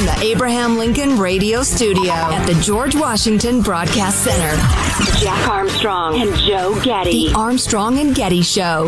From the Abraham Lincoln Radio Studio at the George Washington Broadcast Center, Jack Armstrong and Joe Getty. The Armstrong and Getty Show.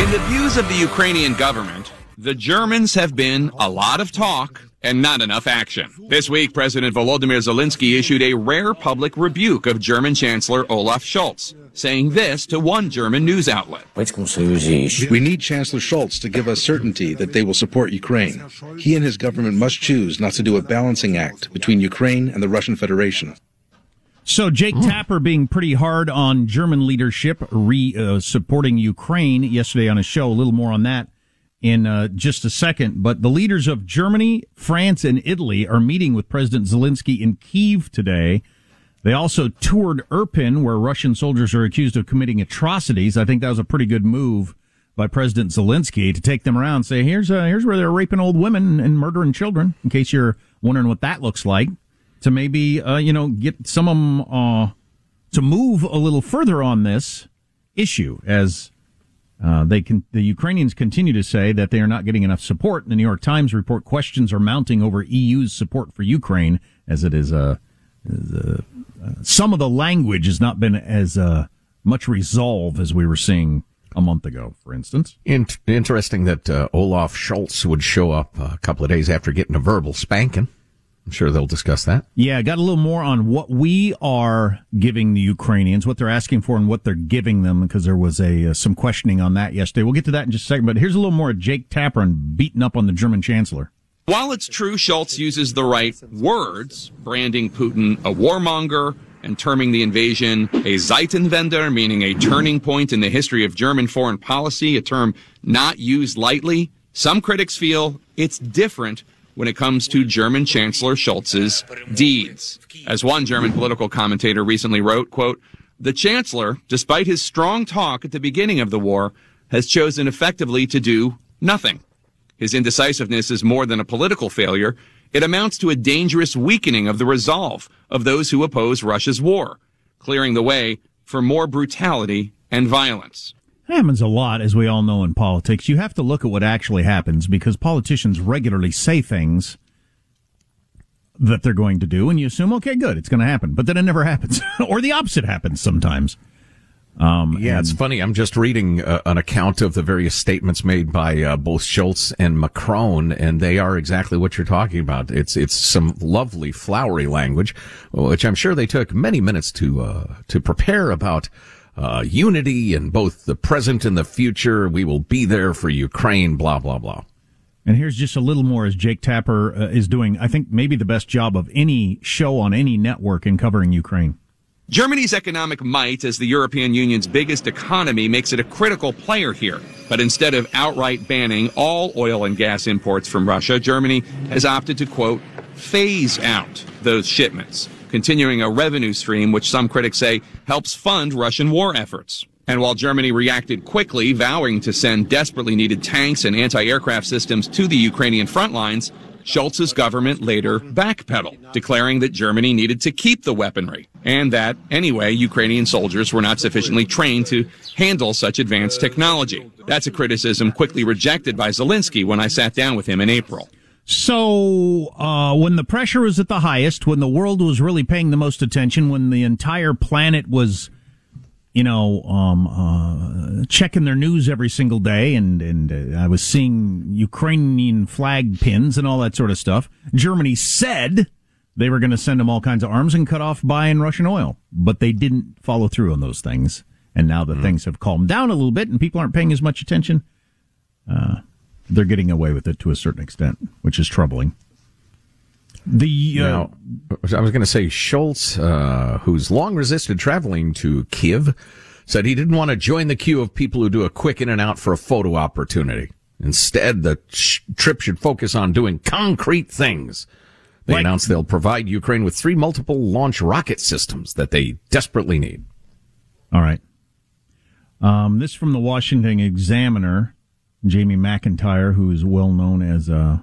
In the views of the Ukrainian government, the Germans have been a lot of talk and not enough action. This week, President Volodymyr Zelensky issued a rare public rebuke of German Chancellor Olaf Scholz, saying this to one German news outlet. We need Chancellor Scholz to give us certainty that they will support Ukraine. He and his government must choose not to do a balancing act between Ukraine and the Russian Federation. So Jake Tapper being pretty hard on German leadership, re uh, supporting Ukraine yesterday on a show. A little more on that in uh, just a second. But the leaders of Germany, France, and Italy are meeting with President Zelensky in Kiev today. They also toured Irpin, where Russian soldiers are accused of committing atrocities. I think that was a pretty good move by President Zelensky to take them around say, here's, uh, here's where they're raping old women and murdering children, in case you're wondering what that looks like. To maybe, uh, you know, get some of them uh, to move a little further on this issue as uh, they can, the Ukrainians continue to say that they are not getting enough support. The New York Times report questions are mounting over EU's support for Ukraine as it is, uh, uh, some of the language has not been as uh, much resolve as we were seeing a month ago, for instance. In- interesting that uh, Olaf Scholz would show up a couple of days after getting a verbal spanking. I'm sure they'll discuss that. Yeah, got a little more on what we are giving the Ukrainians, what they're asking for, and what they're giving them, because there was a uh, some questioning on that yesterday. We'll get to that in just a second. But here's a little more of Jake Tapper and beating up on the German chancellor. While it's true Scholz uses the right words, branding Putin a warmonger and terming the invasion a Zeitenwende, meaning a turning point in the history of German foreign policy, a term not used lightly, some critics feel it's different when it comes to German Chancellor Scholz's deeds. As one German political commentator recently wrote, quote, the Chancellor, despite his strong talk at the beginning of the war, has chosen effectively to do nothing. His indecisiveness is more than a political failure. It amounts to a dangerous weakening of the resolve of those who oppose Russia's war, clearing the way for more brutality and violence. It happens a lot, as we all know in politics. You have to look at what actually happens because politicians regularly say things that they're going to do, and you assume, okay, good, it's going to happen. But then it never happens. or the opposite happens sometimes. Um, yeah, it's funny. I'm just reading uh, an account of the various statements made by uh, both Schultz and Macron, and they are exactly what you're talking about. It's it's some lovely flowery language, which I'm sure they took many minutes to uh, to prepare about uh, unity in both the present and the future. We will be there for Ukraine. Blah blah blah. And here's just a little more as Jake Tapper uh, is doing. I think maybe the best job of any show on any network in covering Ukraine. Germany's economic might as the European Union's biggest economy makes it a critical player here. But instead of outright banning all oil and gas imports from Russia, Germany has opted to, quote, phase out those shipments, continuing a revenue stream which some critics say helps fund Russian war efforts. And while Germany reacted quickly, vowing to send desperately needed tanks and anti-aircraft systems to the Ukrainian front lines, Scholz's government later backpedaled, declaring that Germany needed to keep the weaponry and that, anyway, Ukrainian soldiers were not sufficiently trained to handle such advanced technology. That's a criticism quickly rejected by Zelensky when I sat down with him in April. So, uh, when the pressure was at the highest, when the world was really paying the most attention, when the entire planet was you know, um, uh, checking their news every single day, and and uh, I was seeing Ukrainian flag pins and all that sort of stuff. Germany said they were going to send them all kinds of arms and cut off buying Russian oil, but they didn't follow through on those things. And now that mm. things have calmed down a little bit and people aren't paying as much attention, uh, they're getting away with it to a certain extent, which is troubling. The uh, now, I was going to say Schultz, uh, who's long resisted traveling to Kiev, said he didn't want to join the queue of people who do a quick in and out for a photo opportunity. Instead, the sh- trip should focus on doing concrete things. They like, announced they'll provide Ukraine with three multiple launch rocket systems that they desperately need. All right. Um, this from the Washington Examiner. Jamie McIntyre, who is well known as a,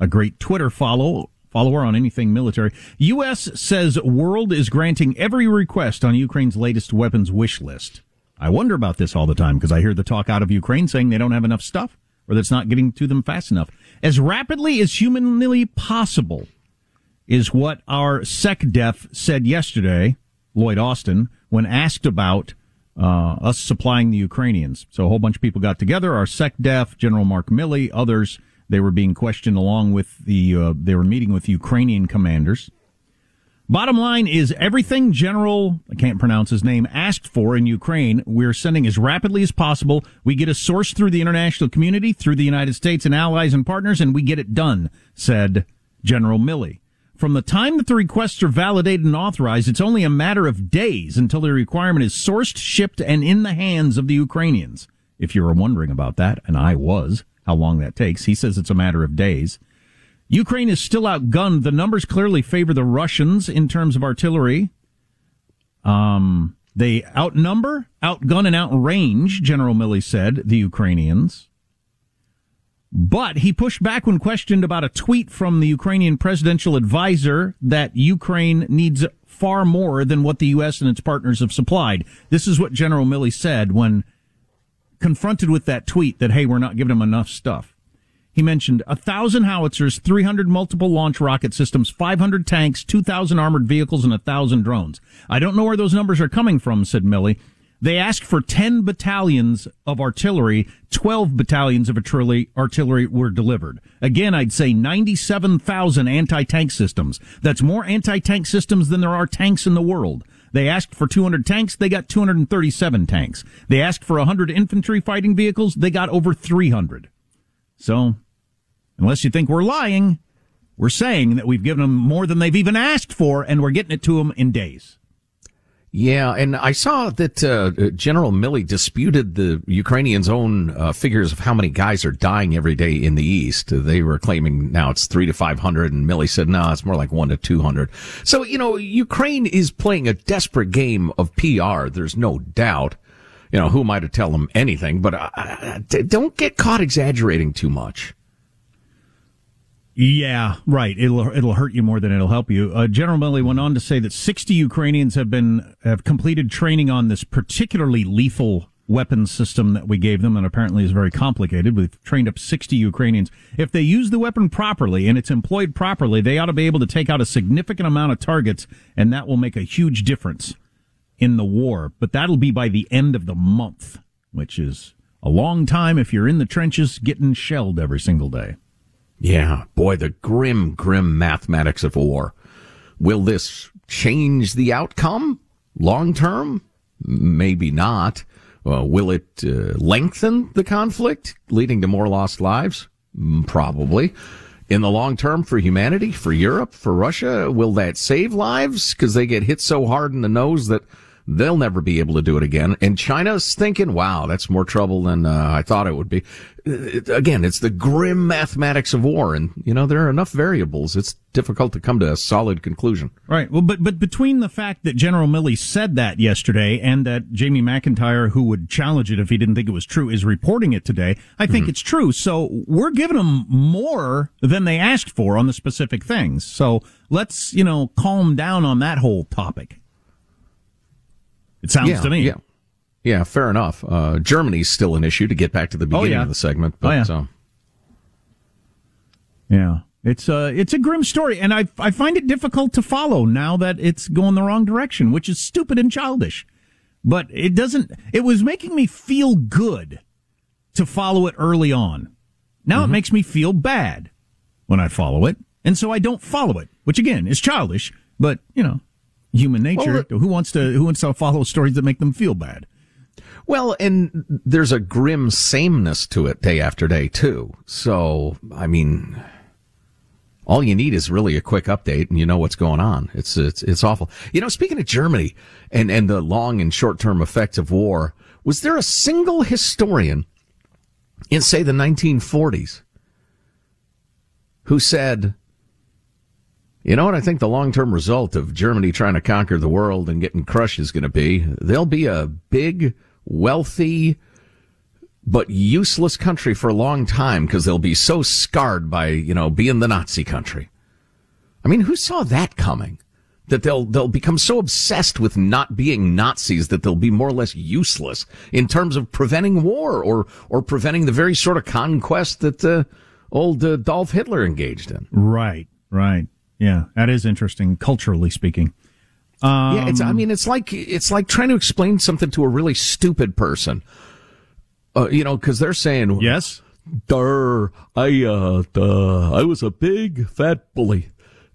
a great Twitter follow follower on anything military. U.S. says world is granting every request on Ukraine's latest weapons wish list. I wonder about this all the time because I hear the talk out of Ukraine saying they don't have enough stuff or that's not getting to them fast enough. As rapidly as humanly possible is what our SecDef said yesterday, Lloyd Austin, when asked about uh, us supplying the Ukrainians. So a whole bunch of people got together, our SecDef, General Mark Milley, others, they were being questioned along with the, uh, they were meeting with Ukrainian commanders. Bottom line is everything General, I can't pronounce his name, asked for in Ukraine, we're sending as rapidly as possible. We get a source through the international community, through the United States and allies and partners, and we get it done, said General Milley. From the time that the requests are validated and authorized, it's only a matter of days until the requirement is sourced, shipped, and in the hands of the Ukrainians. If you were wondering about that, and I was how long that takes. He says it's a matter of days. Ukraine is still outgunned. The numbers clearly favor the Russians in terms of artillery. Um, they outnumber, outgun, and outrange, General Milley said, the Ukrainians. But he pushed back when questioned about a tweet from the Ukrainian presidential advisor that Ukraine needs far more than what the U.S. and its partners have supplied. This is what General Milley said when confronted with that tweet that, hey, we're not giving them enough stuff. He mentioned a thousand howitzers, 300 multiple launch rocket systems, 500 tanks, 2,000 armored vehicles, and a thousand drones. I don't know where those numbers are coming from, said Milley. They asked for 10 battalions of artillery. 12 battalions of artillery, were delivered. Again, I'd say 97,000 anti-tank systems. That's more anti-tank systems than there are tanks in the world. They asked for 200 tanks. They got 237 tanks. They asked for 100 infantry fighting vehicles. They got over 300. So, unless you think we're lying, we're saying that we've given them more than they've even asked for, and we're getting it to them in days. Yeah, and I saw that uh, General Milley disputed the Ukrainians' own uh, figures of how many guys are dying every day in the east. They were claiming now it's three to five hundred, and Milley said, "No, it's more like one to two hundred. So you know, Ukraine is playing a desperate game of PR. There's no doubt. You know, who am I to tell them anything? But uh, don't get caught exaggerating too much. Yeah, right. It'll it'll hurt you more than it'll help you. Uh, General Milley went on to say that 60 Ukrainians have been have completed training on this particularly lethal weapons system that we gave them, and apparently is very complicated. We've trained up 60 Ukrainians. If they use the weapon properly and it's employed properly, they ought to be able to take out a significant amount of targets, and that will make a huge difference in the war, but that'll be by the end of the month, which is a long time if you're in the trenches getting shelled every single day. Yeah, boy, the grim, grim mathematics of war. Will this change the outcome long term? Maybe not. Uh, will it uh, lengthen the conflict, leading to more lost lives? Mm, probably. In the long term for humanity, for Europe, for Russia, will that save lives? Because they get hit so hard in the nose that they'll never be able to do it again. And China's thinking, wow, that's more trouble than uh, I thought it would be. It, again, it's the grim mathematics of war. And, you know, there are enough variables. It's difficult to come to a solid conclusion. Right. Well, but, but between the fact that General Milley said that yesterday and that Jamie McIntyre, who would challenge it if he didn't think it was true, is reporting it today, I think mm-hmm. it's true. So we're giving them more than they asked for on the specific things. So let's, you know, calm down on that whole topic. It sounds yeah, to me. Yeah. Yeah, fair enough. Uh, Germany's still an issue to get back to the beginning oh, yeah. of the segment. But, oh, yeah. Uh, yeah. It's a, uh, it's a grim story, and I, I find it difficult to follow now that it's going the wrong direction, which is stupid and childish. But it doesn't, it was making me feel good to follow it early on. Now mm-hmm. it makes me feel bad when I follow it, and so I don't follow it, which again is childish, but, you know, human nature. Well, who wants to who wants to follow stories that make them feel bad? Well, and there's a grim sameness to it day after day too. So, I mean, all you need is really a quick update and you know what's going on. It's it's it's awful. You know, speaking of Germany and and the long and short-term effects of war, was there a single historian in say the 1940s who said you know what I think the long term result of Germany trying to conquer the world and getting crushed is going to be? They'll be a big, wealthy, but useless country for a long time because they'll be so scarred by, you know, being the Nazi country. I mean, who saw that coming? That they'll, they'll become so obsessed with not being Nazis that they'll be more or less useless in terms of preventing war or, or preventing the very sort of conquest that, uh, old uh, Dolph Hitler engaged in. Right, right. Yeah, that is interesting, culturally speaking. Um, yeah, it's. I mean, it's like it's like trying to explain something to a really stupid person. Uh, you know, because they're saying yes. Durr, I uh, duh, I was a big fat bully,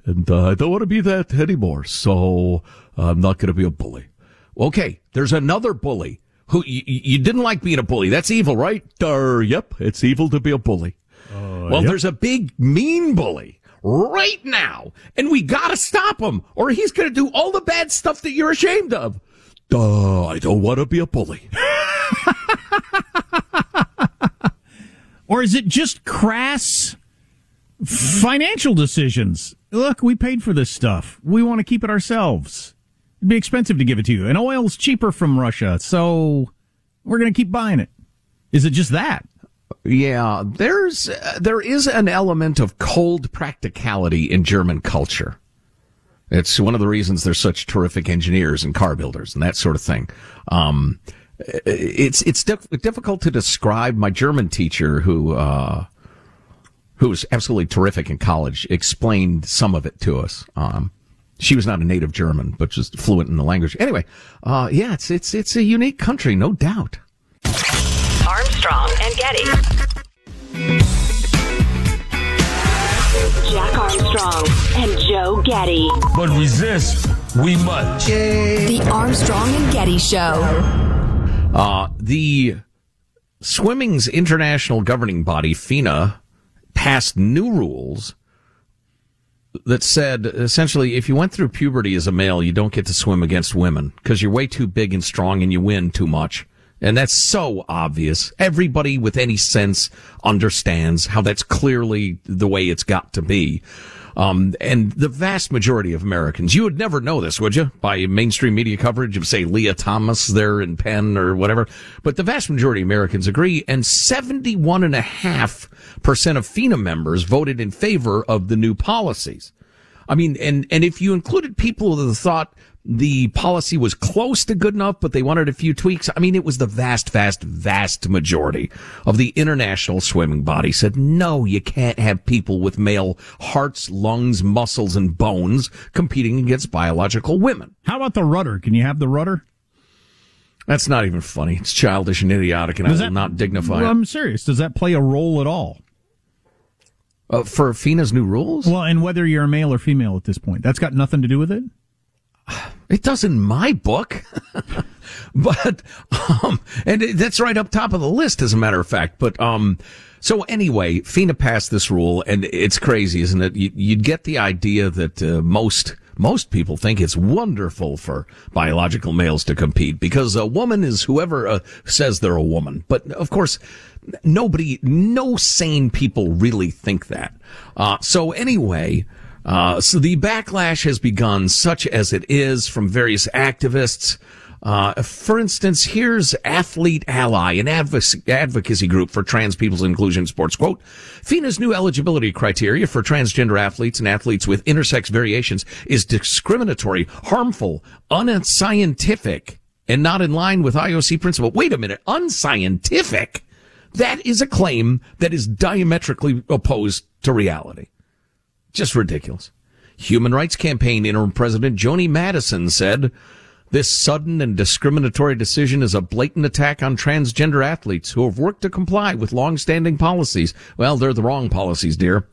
and uh, I don't want to be that anymore. So I'm not going to be a bully. Okay, there's another bully who y- you didn't like being a bully. That's evil, right? Durr, yep, it's evil to be a bully. Uh, well, yep. there's a big mean bully right now. And we gotta stop him or he's gonna do all the bad stuff that you're ashamed of. Duh, I don't want to be a bully. or is it just crass financial decisions? Look, we paid for this stuff. We want to keep it ourselves. It'd be expensive to give it to you. And oil's cheaper from Russia, so we're going to keep buying it. Is it just that? Yeah, there's uh, there is an element of cold practicality in German culture. It's one of the reasons they're such terrific engineers and car builders and that sort of thing. Um, it's it's diff- difficult to describe. My German teacher, who uh, who was absolutely terrific in college, explained some of it to us. Um, she was not a native German, but just fluent in the language. Anyway, uh, yeah, it's it's it's a unique country, no doubt. Armstrong and Getty. Jack Armstrong and Joe Getty. But resist, we must. The Armstrong and Getty Show. Uh, the swimming's international governing body, FINA, passed new rules that said essentially if you went through puberty as a male, you don't get to swim against women because you're way too big and strong and you win too much. And that's so obvious. Everybody with any sense understands how that's clearly the way it's got to be. Um, and the vast majority of Americans, you would never know this, would you? By mainstream media coverage of, say, Lia Thomas there in Penn or whatever. But the vast majority of Americans agree, and 71.5% of FINA members voted in favor of the new policies. I mean, and, and if you included people that thought the policy was close to good enough, but they wanted a few tweaks. I mean, it was the vast, vast, vast majority of the international swimming body said, no, you can't have people with male hearts, lungs, muscles, and bones competing against biological women. How about the rudder? Can you have the rudder? That's not even funny. It's childish and idiotic, and Does I will that- not dignify Well, it. I'm serious. Does that play a role at all? Uh, for FINA's new rules? Well, and whether you're a male or female at this point, that's got nothing to do with it. It does in my book. but, um, and that's right up top of the list, as a matter of fact. But, um, so anyway, FINA passed this rule and it's crazy, isn't it? You, you'd get the idea that, uh, most, most people think it's wonderful for biological males to compete because a woman is whoever uh, says they're a woman. But of course, nobody, no sane people really think that. Uh, so anyway, uh, so the backlash has begun, such as it is from various activists. Uh, for instance, here's Athlete Ally, an advocacy group for trans people's inclusion in sports. Quote, FINA's new eligibility criteria for transgender athletes and athletes with intersex variations is discriminatory, harmful, unscientific, and not in line with IOC principle. Wait a minute, unscientific? That is a claim that is diametrically opposed to reality. Just ridiculous. Human Rights Campaign interim president Joni Madison said, this sudden and discriminatory decision is a blatant attack on transgender athletes who have worked to comply with long-standing policies. Well, they're the wrong policies, dear.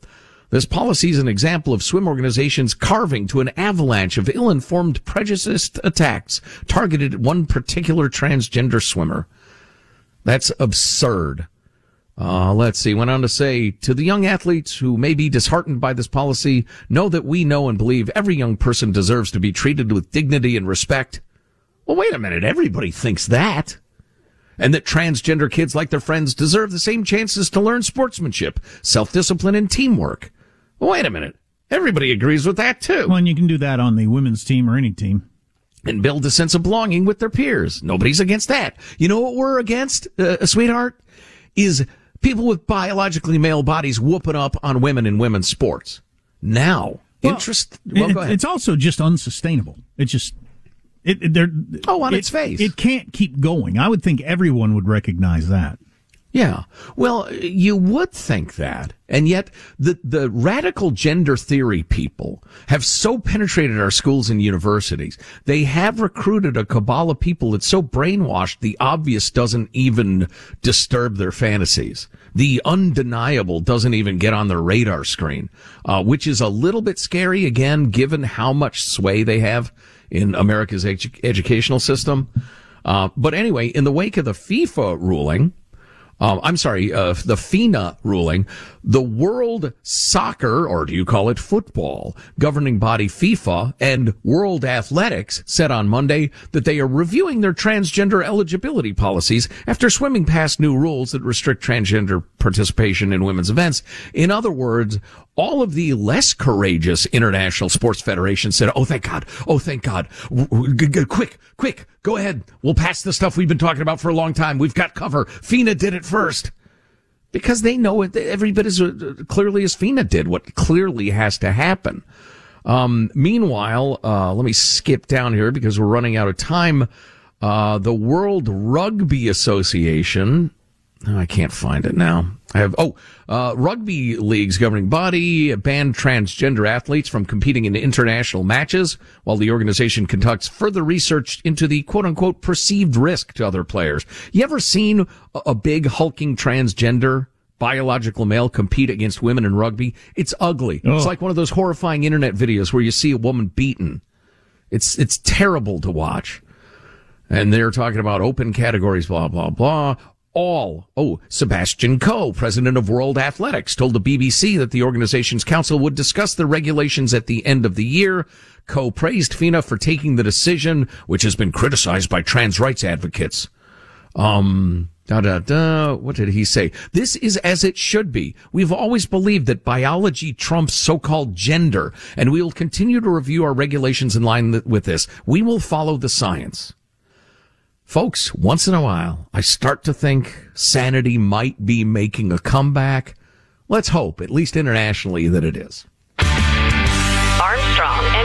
This policy is an example of swim organizations carving to an avalanche of ill-informed prejudiced attacks targeted at one particular transgender swimmer. That's absurd. Uh, let's see. Went on to say to the young athletes who may be disheartened by this policy, know that we know and believe every young person deserves to be treated with dignity and respect. Well, wait a minute. Everybody thinks that. And that transgender kids like their friends deserve the same chances to learn sportsmanship, self-discipline, and teamwork. Well, wait a minute. Everybody agrees with that too. Well, and you can do that on the women's team or any team. And build a sense of belonging with their peers. Nobody's against that. You know what we're against, uh, sweetheart? Is people with biologically male bodies whooping up on women in women's sports. Now, interest. Well, It- go ahead. It's also just unsustainable. It's just it. it Oh, on it- its face. it can't keep going. I would think everyone would recognize that. Yeah. Well, you would think that. And yet the, the radical gender theory people have so penetrated our schools and universities. They have recruited a cabal of people that's so brainwashed the obvious doesn't even disturb their fantasies. The undeniable doesn't even get on their radar screen, uh, which is a little bit scary again, given how much sway they have in America's edu- educational system. Uh, but anyway, in the wake of the FIFA ruling, um, I'm sorry, uh, the FINA ruling, the World Soccer, or do you call it football, governing body FIFA and World Athletics said on Monday that they are reviewing their transgender eligibility policies after swimming passed new rules that restrict transgender participation in women's events. In other words, all of the less courageous international sports federations said, "Oh, thank God! Oh, thank God! Quick, quick, go ahead. We'll pass the stuff we've been talking about for a long time. We've got cover. FINA did it first because they know it every bit as uh, clearly as FINA did what clearly has to happen." Um, meanwhile, uh, let me skip down here because we're running out of time. Uh, the World Rugby Association. Oh, I can't find it now. I have, oh, uh, rugby league's governing body banned transgender athletes from competing in international matches while the organization conducts further research into the quote unquote perceived risk to other players. You ever seen a, a big hulking transgender biological male compete against women in rugby? It's ugly. It's Oh. like one of those horrifying internet videos where you see a woman beaten. It's, it's terrible to watch. And they're talking about open categories, blah, blah, blah. All. Oh, Sebastian Coe, president of World Athletics, told the BBC that the organization's council would discuss the regulations at the end of the year. Coe praised FINA for taking the decision, which has been criticized by trans rights advocates. Um, da da da. What did he say? This is as it should be. We've always believed that biology trumps so-called gender, and we will continue to review our regulations in line with this. We will follow the science. Folks, once in a while, I start to think sanity might be making a comeback. Let's hope, at least internationally, that it is. Armstrong.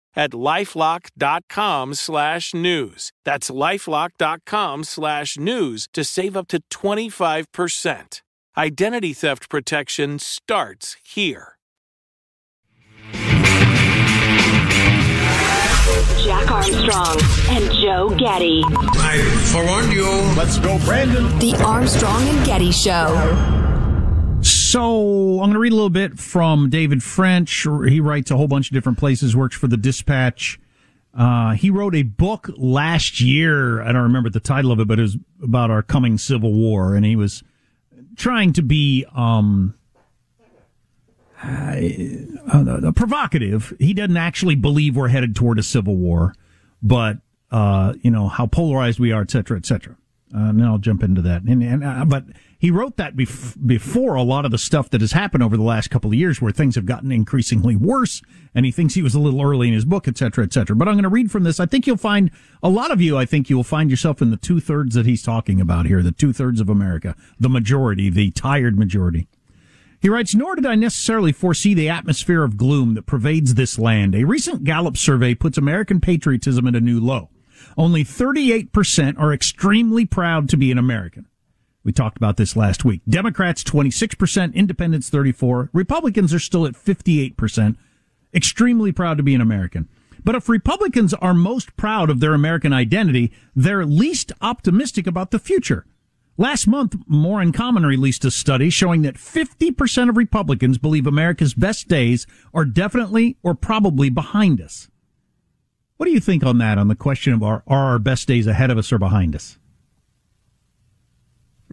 at lifelock.com slash news. That's lifelock.com slash news to save up to 25%. Identity theft protection starts here. Jack Armstrong and Joe Getty. I forewarned you. Let's go, Brandon. The Armstrong and Getty Show. So I'm going to read a little bit from David French. He writes a whole bunch of different places, works for the Dispatch. Uh, he wrote a book last year. I don't remember the title of it, but it was about our coming Civil War, and he was trying to be um, uh, uh, provocative. He doesn't actually believe we're headed toward a civil war, but uh, you know how polarized we are, et cetera, et cetera. Uh, and then I'll jump into that. And, and uh, but he wrote that bef- before a lot of the stuff that has happened over the last couple of years, where things have gotten increasingly worse. And he thinks he was a little early in his book, et cetera, et cetera. But I'm going to read from this. I think you'll find a lot of you. I think you'll find yourself in the two thirds that he's talking about here, the two thirds of America, the majority, the tired majority. He writes, nor did I necessarily foresee the atmosphere of gloom that pervades this land. A recent Gallup survey puts American patriotism at a new low. Only 38% are extremely proud to be an American. We talked about this last week. Democrats 26%, independents 34, Republicans are still at 58%, extremely proud to be an American. But if Republicans are most proud of their American identity, they're least optimistic about the future. Last month, More in Common released a study showing that 50% of Republicans believe America's best days are definitely or probably behind us. What do you think on that, on the question of are, are our best days ahead of us or behind us?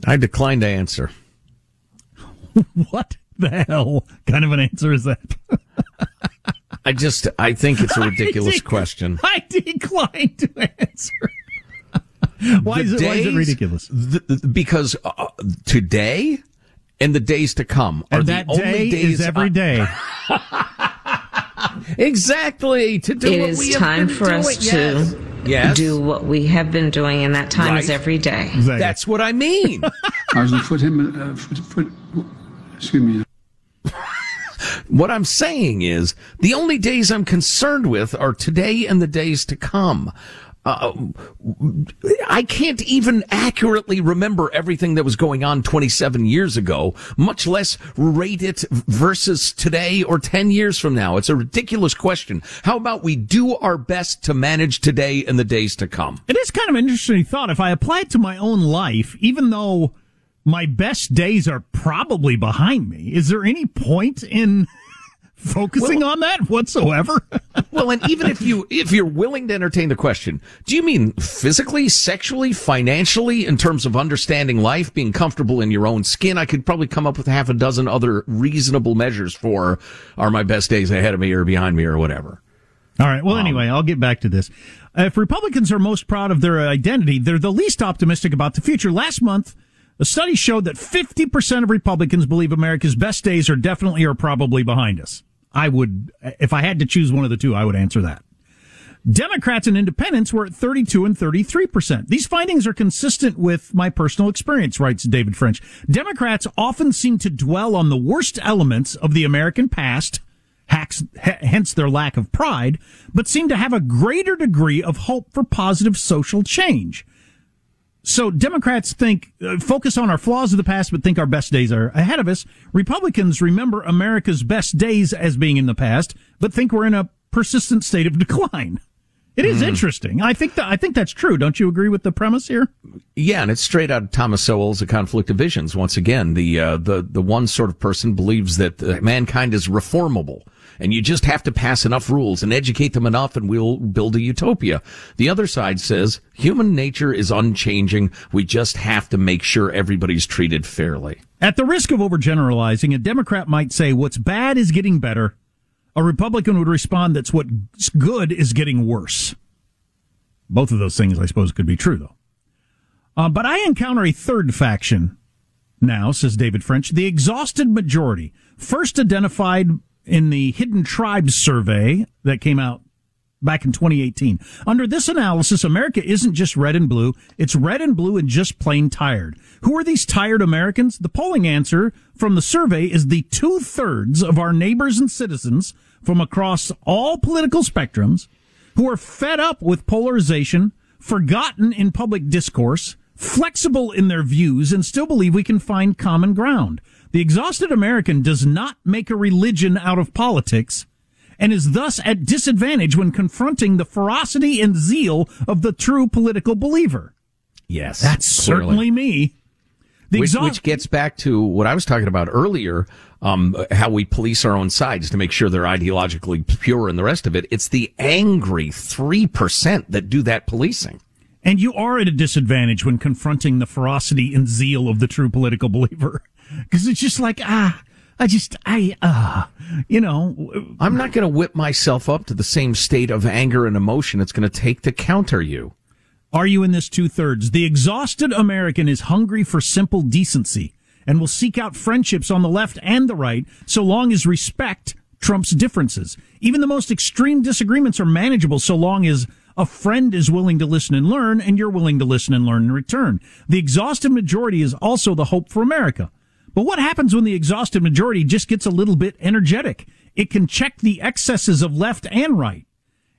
I decline to answer. what the hell kind of an answer is that? I just, I think it's a ridiculous I de- question. I decline to answer. why, is it, why is it ridiculous? The, the, because uh, today and the days to come are and that the only day days is every day. exactly to do It what is we have time been for doing. us Yes. to Yes. Do what we have been doing, and that time is Right. every day. That's what I mean. I was foot him, uh, foot, foot, excuse me. What I'm saying is the only days I'm concerned with are today and the days to come. Uh, I can't even accurately remember everything that was going on 27 years ago, much less rate it versus today or 10 years from now. It's a ridiculous question. How about we do our best to manage today and the days to come? It is kind of an interesting thought. If I apply it to my own life, even though my best days are probably behind me, is there any point in focusing well, on that whatsoever. well, and even if you if you're willing to entertain the question, do you mean physically, sexually, financially, in terms of understanding life, being comfortable in your own skin? I could probably come up with half a dozen other reasonable measures for are my best days ahead of me or behind me or whatever. All right. Well, um, anyway, I'll get back to this. If Republicans are most proud of their identity, they're the least optimistic about the future. Last month, a study showed that 50% of Republicans believe America's best days are definitely or probably behind us. I would, if I had to choose one of the two, I would answer that. Democrats and independents were at 32 and 33%. These findings are consistent with my personal experience, writes David French. Democrats often seem to dwell on the worst elements of the American past, hence their lack of pride, but seem to have a greater degree of hope for positive social change. So Democrats think uh, focus on our flaws of the past, but think our best days are ahead of us. Republicans remember America's best days as being in the past, but think we're in a persistent state of decline. It is mm. interesting. I think that I think that's true. Don't you agree with the premise here? Yeah, and it's straight out of Thomas Sowell's A Conflict of Visions. Once again, the uh, the the one sort of person believes that uh, mankind is reformable and you just have to pass enough rules and educate them enough and we'll build a utopia. The other side says human nature is unchanging. We just have to make sure everybody's treated fairly. At the risk of overgeneralizing, a Democrat might say what's bad is getting better. A Republican would respond that's what's good is getting worse. Both of those things, I suppose, could be true, though. Uh, but I encounter a third faction now, says David French, the exhausted majority, first identified in the Hidden Tribes survey that came out back in 2018. Under this analysis, America isn't just red and blue, it's red and blue and just plain tired. Who are these tired Americans? The polling answer from the survey is the two thirds of our neighbors and citizens from across all political spectrums who are fed up with polarization, forgotten in public discourse, flexible in their views, and still believe we can find common ground. The exhausted American does not make a religion out of politics and is thus at disadvantage when confronting the ferocity and zeal of the true political believer. Yes. That's clearly. certainly me. Which, which, gets back to what I was talking about earlier, um, how we police our own sides to make sure they're ideologically pure and the rest of it. It's the angry 3% that do that policing. And you are at a disadvantage when confronting the ferocity and zeal of the true political believer because it's just like ah. I just, I, uh, you know. I'm not going to whip myself up to the same state of anger and emotion it's going to take to counter you. Are you in this two thirds? The exhausted American is hungry for simple decency and will seek out friendships on the left and the right so long as respect trumps differences. Even the most extreme disagreements are manageable so long as a friend is willing to listen and learn and you're willing to listen and learn in return. The exhausted majority is also the hope for America. But what happens when the exhausted majority just gets a little bit energetic? It can check the excesses of left and right.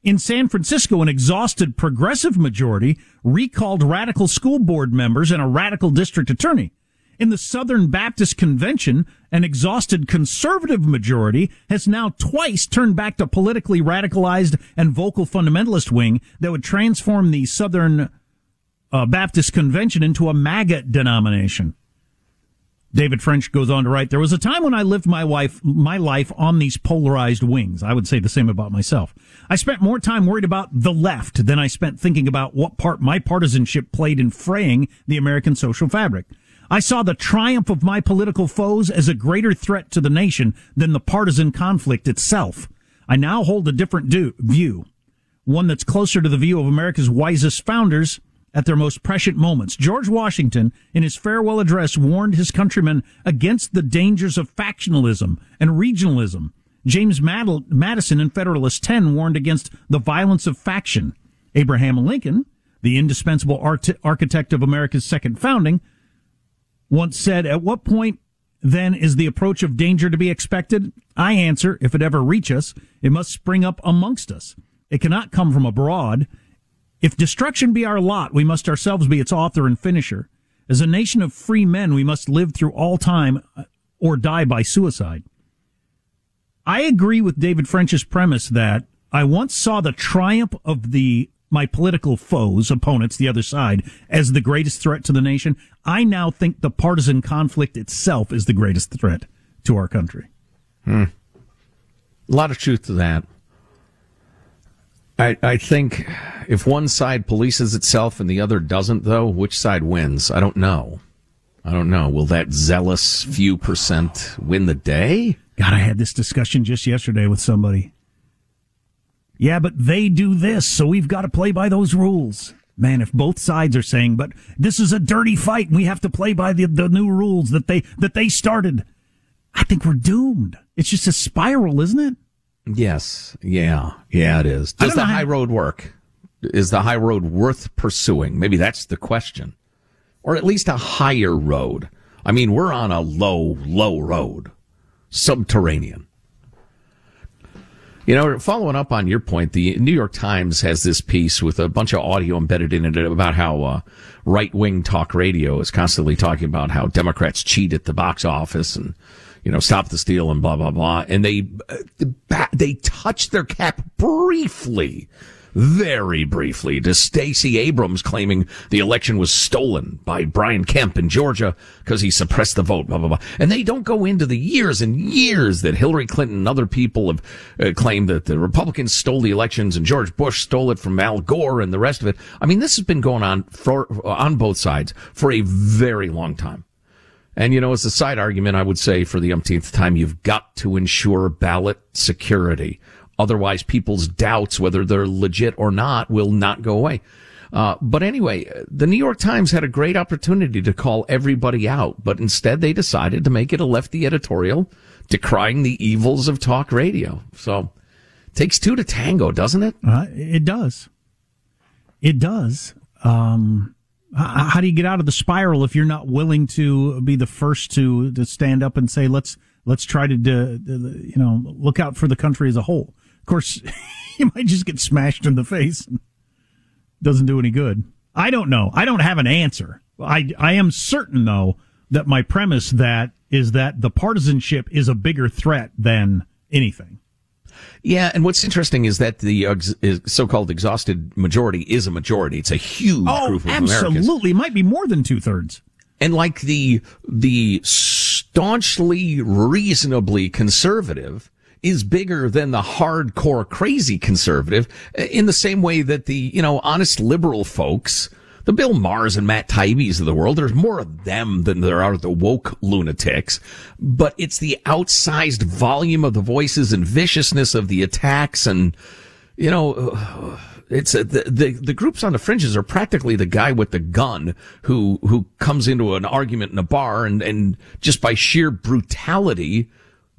In San Francisco, an exhausted progressive majority recalled radical school board members and a radical district attorney. In the Southern Baptist Convention, an exhausted conservative majority has now twice turned back to politically radicalized and vocal fundamentalist wing that would transform the Southern uh, Baptist Convention into a MAGA denomination. David French goes on to write, there was a time when I lived my wife, my life on these polarized wings. I would say the same about myself. I spent more time worried about the left than I spent thinking about what part my partisanship played in fraying the American social fabric. I saw the triumph of my political foes as a greater threat to the nation than the partisan conflict itself. I now hold a different do- view, one that's closer to the view of America's wisest founders at their most prescient moments. George Washington, in his farewell address, warned his countrymen against the dangers of factionalism and regionalism. James Madison in Federalist 10 warned against the violence of faction. Abraham Lincoln, the indispensable art- architect of America's second founding, once said, At what point then is the approach of danger to be expected? I answer, if it ever reach us, it must spring up amongst us. It cannot come from abroad. If destruction be our lot, we must ourselves be its author and finisher. As a nation of free men, we must live through all time uh, or die by suicide. I agree with David French's premise that I once saw the triumph of the my political foes, opponents, the other side, as the greatest threat to the nation. I now think the partisan conflict itself is the greatest threat to our country. Hmm. A lot of truth to that. I, I think if one side polices itself and the other doesn't, though, which side wins? I don't know. I don't know. Will that zealous few percent win the day? God, I had this discussion just yesterday with somebody. Yeah, but they do this, so we've got to play by those rules. Man, if both sides are saying, but this is a dirty fight and we have to play by the, the new rules that they, that they started, I think we're doomed. It's just a spiral, isn't it? Yes. Yeah. Yeah, it is. Does the high road work? Is the high road worth pursuing? Maybe that's the question. Or at least a higher road. I mean, we're on a low, low road. Subterranean. You know, following up on your point, the New York Times has this piece with a bunch of audio embedded in it about how uh, right wing talk radio is constantly talking about how Democrats cheat at the box office and you know stop the steal and blah blah blah. And they uh, they touch their cap briefly very briefly to Stacey Abrams claiming the election was stolen by Brian Kemp in Georgia because he suppressed the vote, blah, blah, blah. And they don't go into the years and years that Hillary Clinton and other people have uh, claimed that the Republicans stole the elections and George Bush stole it from Al Gore and the rest of it. I mean, this has been going on for, on both sides for a very long time. And, you know, as a side argument, I would say for the umpteenth time, you've got to ensure ballot security. Otherwise, people's doubts, whether they're legit or not, will not go away. Uh, but anyway, the New York Times had a great opportunity to call everybody out, but instead they decided to make it a lefty editorial decrying the evils of talk radio. So takes two to tango, doesn't it? Uh, it does. It does. Um, how do you get out of the spiral if you're not willing to be the first to to stand up and say let's let's try to you know look out for the country as a whole? Of course, you might just get smashed in the face. Doesn't do any good. I don't know. I don't have an answer. I, I am certain, though, that my premise that is that the partisanship is a bigger threat than anything. Yeah, and what's interesting is that the uh, so-called exhausted majority is a majority. It's a huge oh, group of absolutely. Americans. It might be more than two thirds. And like the the staunchly, reasonably conservative is bigger than the hardcore crazy conservative in the same way that the, you know, honest liberal folks, the Bill Mahers and Matt Taibbi's of the world, there's more of them than there are the woke lunatics, but it's the outsized volume of the voices and viciousness of the attacks and, you know, uh, it's a, the, the the groups on the fringes are practically the guy with the gun who who comes into an argument in a bar and and just by sheer brutality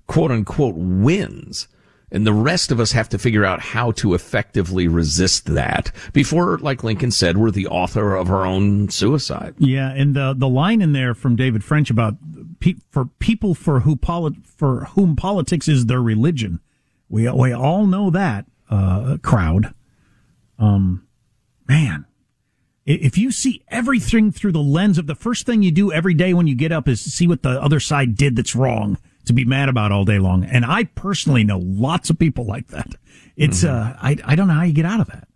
quote unquote wins. And the rest of us have to figure out how to effectively resist that before, like Lincoln said, we're the author of our own suicide. Yeah, and the the line in there from David French about pe- for people for who poli- for whom politics is their religion. We we all know that uh, crowd. Um, man, if you see everything through the lens of the first thing you do every day when you get up is see what the other side did that's wrong to be mad about all day long. And I personally know lots of people like that. It's, mm-hmm. uh, I, I don't know how you get out of that.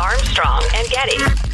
Armstrong and Getty.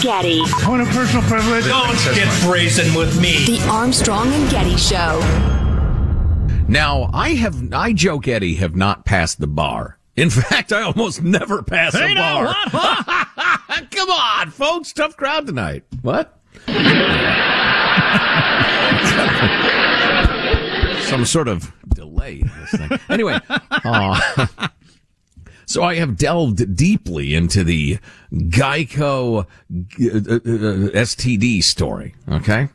Getty. Point of personal privilege. Don't get brazen with me. The Armstrong and Getty Show. Now, I have, I, Joe Getty, have not passed the bar. In fact, I almost never pass Hey, a now, bar. what? Come on, folks. Tough crowd tonight. What? Some sort of delay in this thing. Anyway, uh, so I have delved deeply into the Geico uh, uh, STD story. Okay.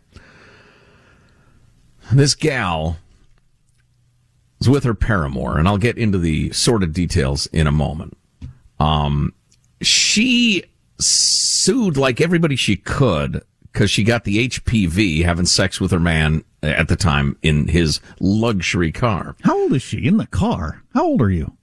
This gal is with her paramour, and I'll get into the sordid details in a moment. Um, she sued like everybody she could because she got the HPV having sex with her man at the time in his luxury car. How old is she in the car? How old are you?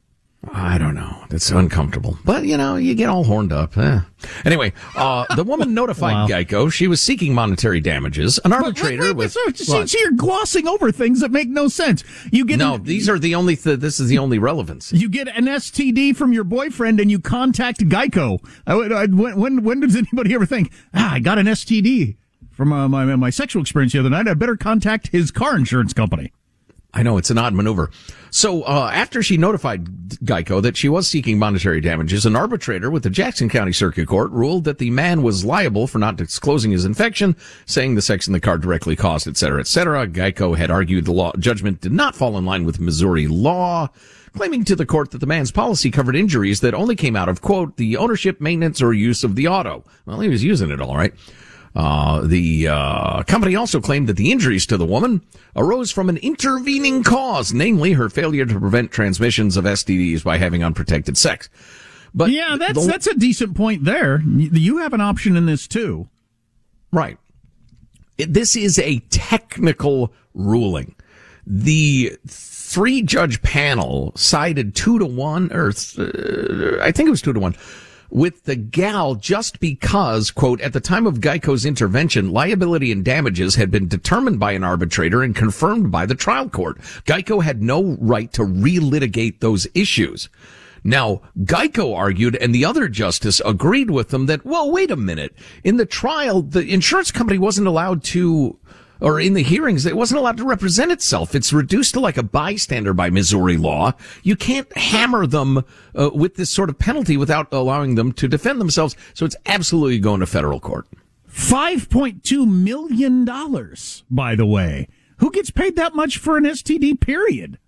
I don't know. It's uncomfortable. But, you know, you get all horned up. Eh. Anyway, uh, the woman notified Wow. Geico she was seeking monetary damages. An arbitrator Wait, wait, with. wait, so- you're glossing over things that make no sense. You get no, an, these are the only. Th- this is the only relevance. you get an STD from your boyfriend and you contact Geico. I, I, when, when when does anybody ever think, ah, I got an STD from uh, my my sexual experience the other night? I better contact his car insurance company. I know it's an odd maneuver. So uh, after she notified Geico that she was seeking monetary damages, an arbitrator with the Jackson County Circuit Court ruled that the man was liable for not disclosing his infection, saying the sex in the car directly caused, et cetera, et cetera. Geico had argued the law judgment did not fall in line with Missouri law, claiming to the court that the man's policy covered injuries that only came out of quote the ownership, maintenance, or use of the auto. Well, he was using it all right. Uh, the uh, company also claimed that the injuries to the woman arose from an intervening cause, namely her failure to prevent transmissions of STDs by having unprotected sex. But yeah, that's the- that's a decent point there. You have an option in this too. Right. This is a technical ruling. The three judge panel sided two to one, or th- uh, I think it was two to one, with the gal just because, quote, at the time of Geico's intervention, liability and damages had been determined by an arbitrator and confirmed by the trial court. Geico had no right to relitigate those issues. Now, Geico argued and the other justice agreed with them that, well, wait a minute. In the trial, the insurance company wasn't allowed to or in the hearings, it wasn't allowed to represent itself. It's reduced to like a bystander by Missouri law. You can't hammer them uh, with this sort of penalty without allowing them to defend themselves. So it's absolutely going to federal court. $5.2 million, by the way. Who gets paid that much for an STD period?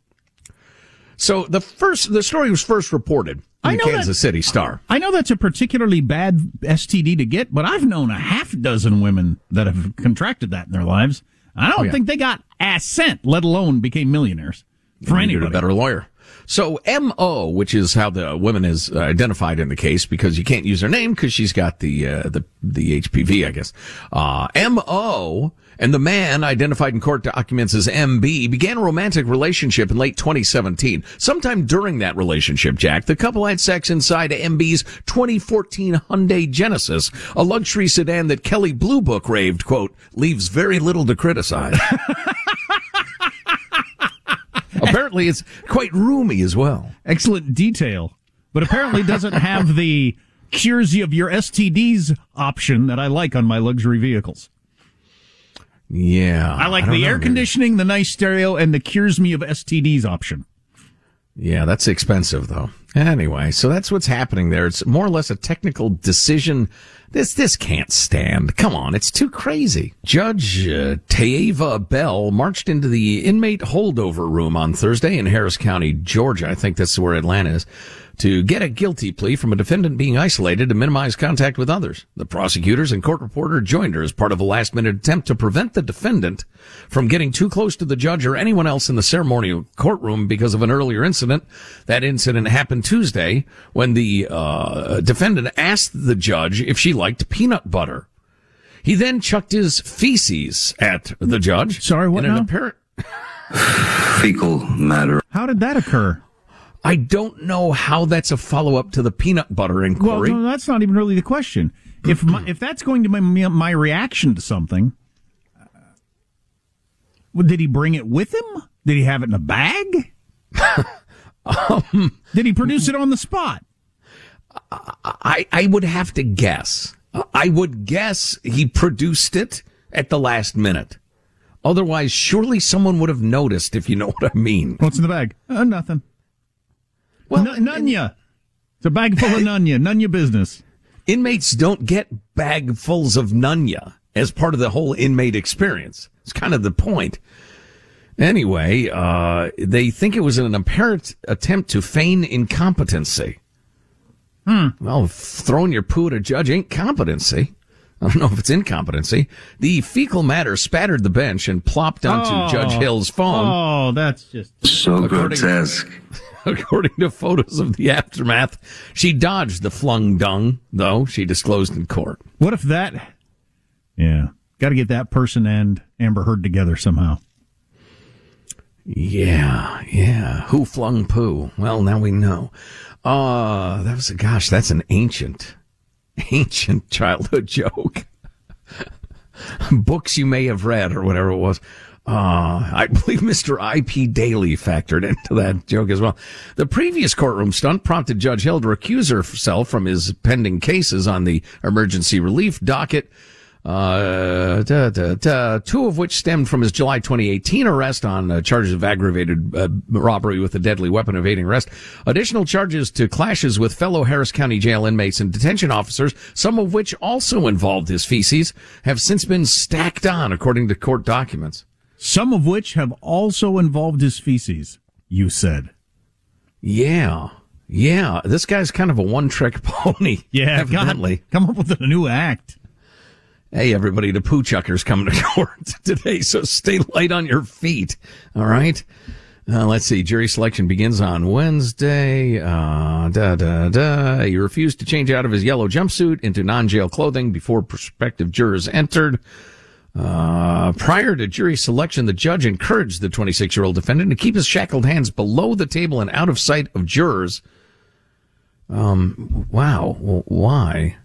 So the first, the story was first reported in the Kansas that, City Star. I know that's a particularly bad STD to get, but I've known a half dozen women that have contracted that in their lives. I don't oh, yeah. think they got a cent, let alone became millionaires. For anybody, a better lawyer. So MO, which is how the woman is uh, identified in the case, because you can't use her name because she's got the uh, the the HPV, I guess. Uh, MO and the man identified in court documents as MB began a romantic relationship in late 2017. Sometime during that relationship, Jack, the couple had sex inside MB's 2014 Hyundai Genesis, a luxury sedan that Kelley Blue Book raved, quote, leaves very little to criticize. apparently it's quite roomy as well. Excellent detail, but apparently doesn't have the cures you of your STDs option that I like on my luxury vehicles. Yeah. I like I the know, air conditioning, the nice stereo, and the cures me of STDs option. Yeah, that's expensive though. Anyway, so that's what's happening there. It's more or less a technical decision. This this can't stand. Come on, it's too crazy. Judge uh, Tayeva Bell marched into the inmate holdover room on Thursday in Harris County, Georgia. I think that's where Atlanta is to get a guilty plea from a defendant being isolated to minimize contact with others. The prosecutors and court reporter joined her as part of a last minute attempt to prevent the defendant from getting too close to the judge or anyone else in the ceremonial courtroom because of an earlier incident. That incident happened Tuesday when the uh, defendant asked the judge if she liked peanut butter. He then chucked his feces at the judge. Sorry, what now? Apparent- Fecal matter. How did that occur? I don't know how that's a follow up to the peanut butter inquiry. Well, no, that's not even really the question. If my, if that's going to be my, my reaction to something, uh, did he bring it with him? Did he have it in a bag? um, did he produce it on the spot? I I would have to guess. I would guess he produced it at the last minute. Otherwise, surely someone would have noticed, if you know what I mean. What's in the bag? Uh, nothing. Well, N- Nunya. It's a bag full of Nunya. Nunya business. Inmates don't get bagfuls of Nunya as part of the whole inmate experience. It's kind of the point. Anyway, uh, they think it was an apparent attempt to feign incompetency. Hmm. Well, throwing your poo at a judge ain't competency. I don't know if it's incompetency. The fecal matter spattered the bench and plopped onto oh, Judge Hill's phone. Oh, that's just so grotesque. According to photos of the aftermath, she dodged the flung dung, though she disclosed in court. What if that? Yeah, got to get that person and Amber Heard together somehow. Yeah, yeah. Who flung poo? Well, now we know. Uh, that was, a gosh, that's an ancient, ancient childhood joke. Books you may have read or whatever it was. Uh, I believe Mr. I.P. Daly factored into that joke as well. The previous courtroom stunt prompted Judge Hill to recuse herself from his pending cases on the emergency relief docket. Uh, da, da, da, two of which stemmed from his July 2018 arrest on uh, charges of aggravated uh, robbery with a deadly weapon evading arrest. Additional charges to clashes with fellow Harris County jail inmates and detention officers, some of which also involved his feces, have since been stacked on according to court documents some of which have also involved his feces, you said. Yeah. Yeah. This guy's kind of a one trick pony. Yeah, evidently. God, come up with a new act. Hey, everybody, the poo chucker's coming to court today, so stay light on your feet. All right. Uh, let's see. Jury selection begins on Wednesday. Uh, da, da, da. He refused to change out of his yellow jumpsuit into non-jail clothing before prospective jurors entered. Uh, prior to jury selection, the judge encouraged the 26 year old defendant to keep his shackled hands below the table and out of sight of jurors. Um, wow. Well, why?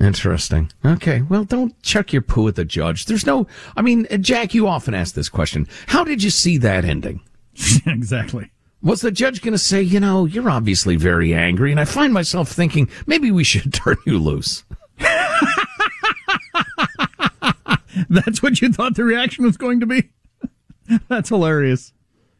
Interesting. Okay. Well, don't chuck your poo at the judge. There's no, I mean, Jack, you often ask this question. How did you see that ending? exactly. Was the judge going to say, you know, you're obviously very angry, and I find myself thinking maybe we should turn you loose? That's what you thought the reaction was going to be? That's hilarious.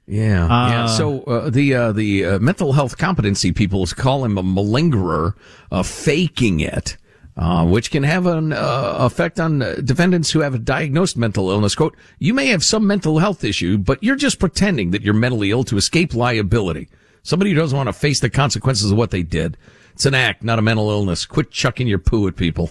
Yeah, uh, yeah. So uh, the uh, the uh, mental health competency people call him a malingerer, uh, faking it, uh, which can have an effect on defendants who have a diagnosed mental illness. "Quote: You may have some mental health issue, but you're just pretending that you're mentally ill to escape liability. Somebody who doesn't want to face the consequences of what they did. It's an act, not a mental illness. Quit chucking your poo at people."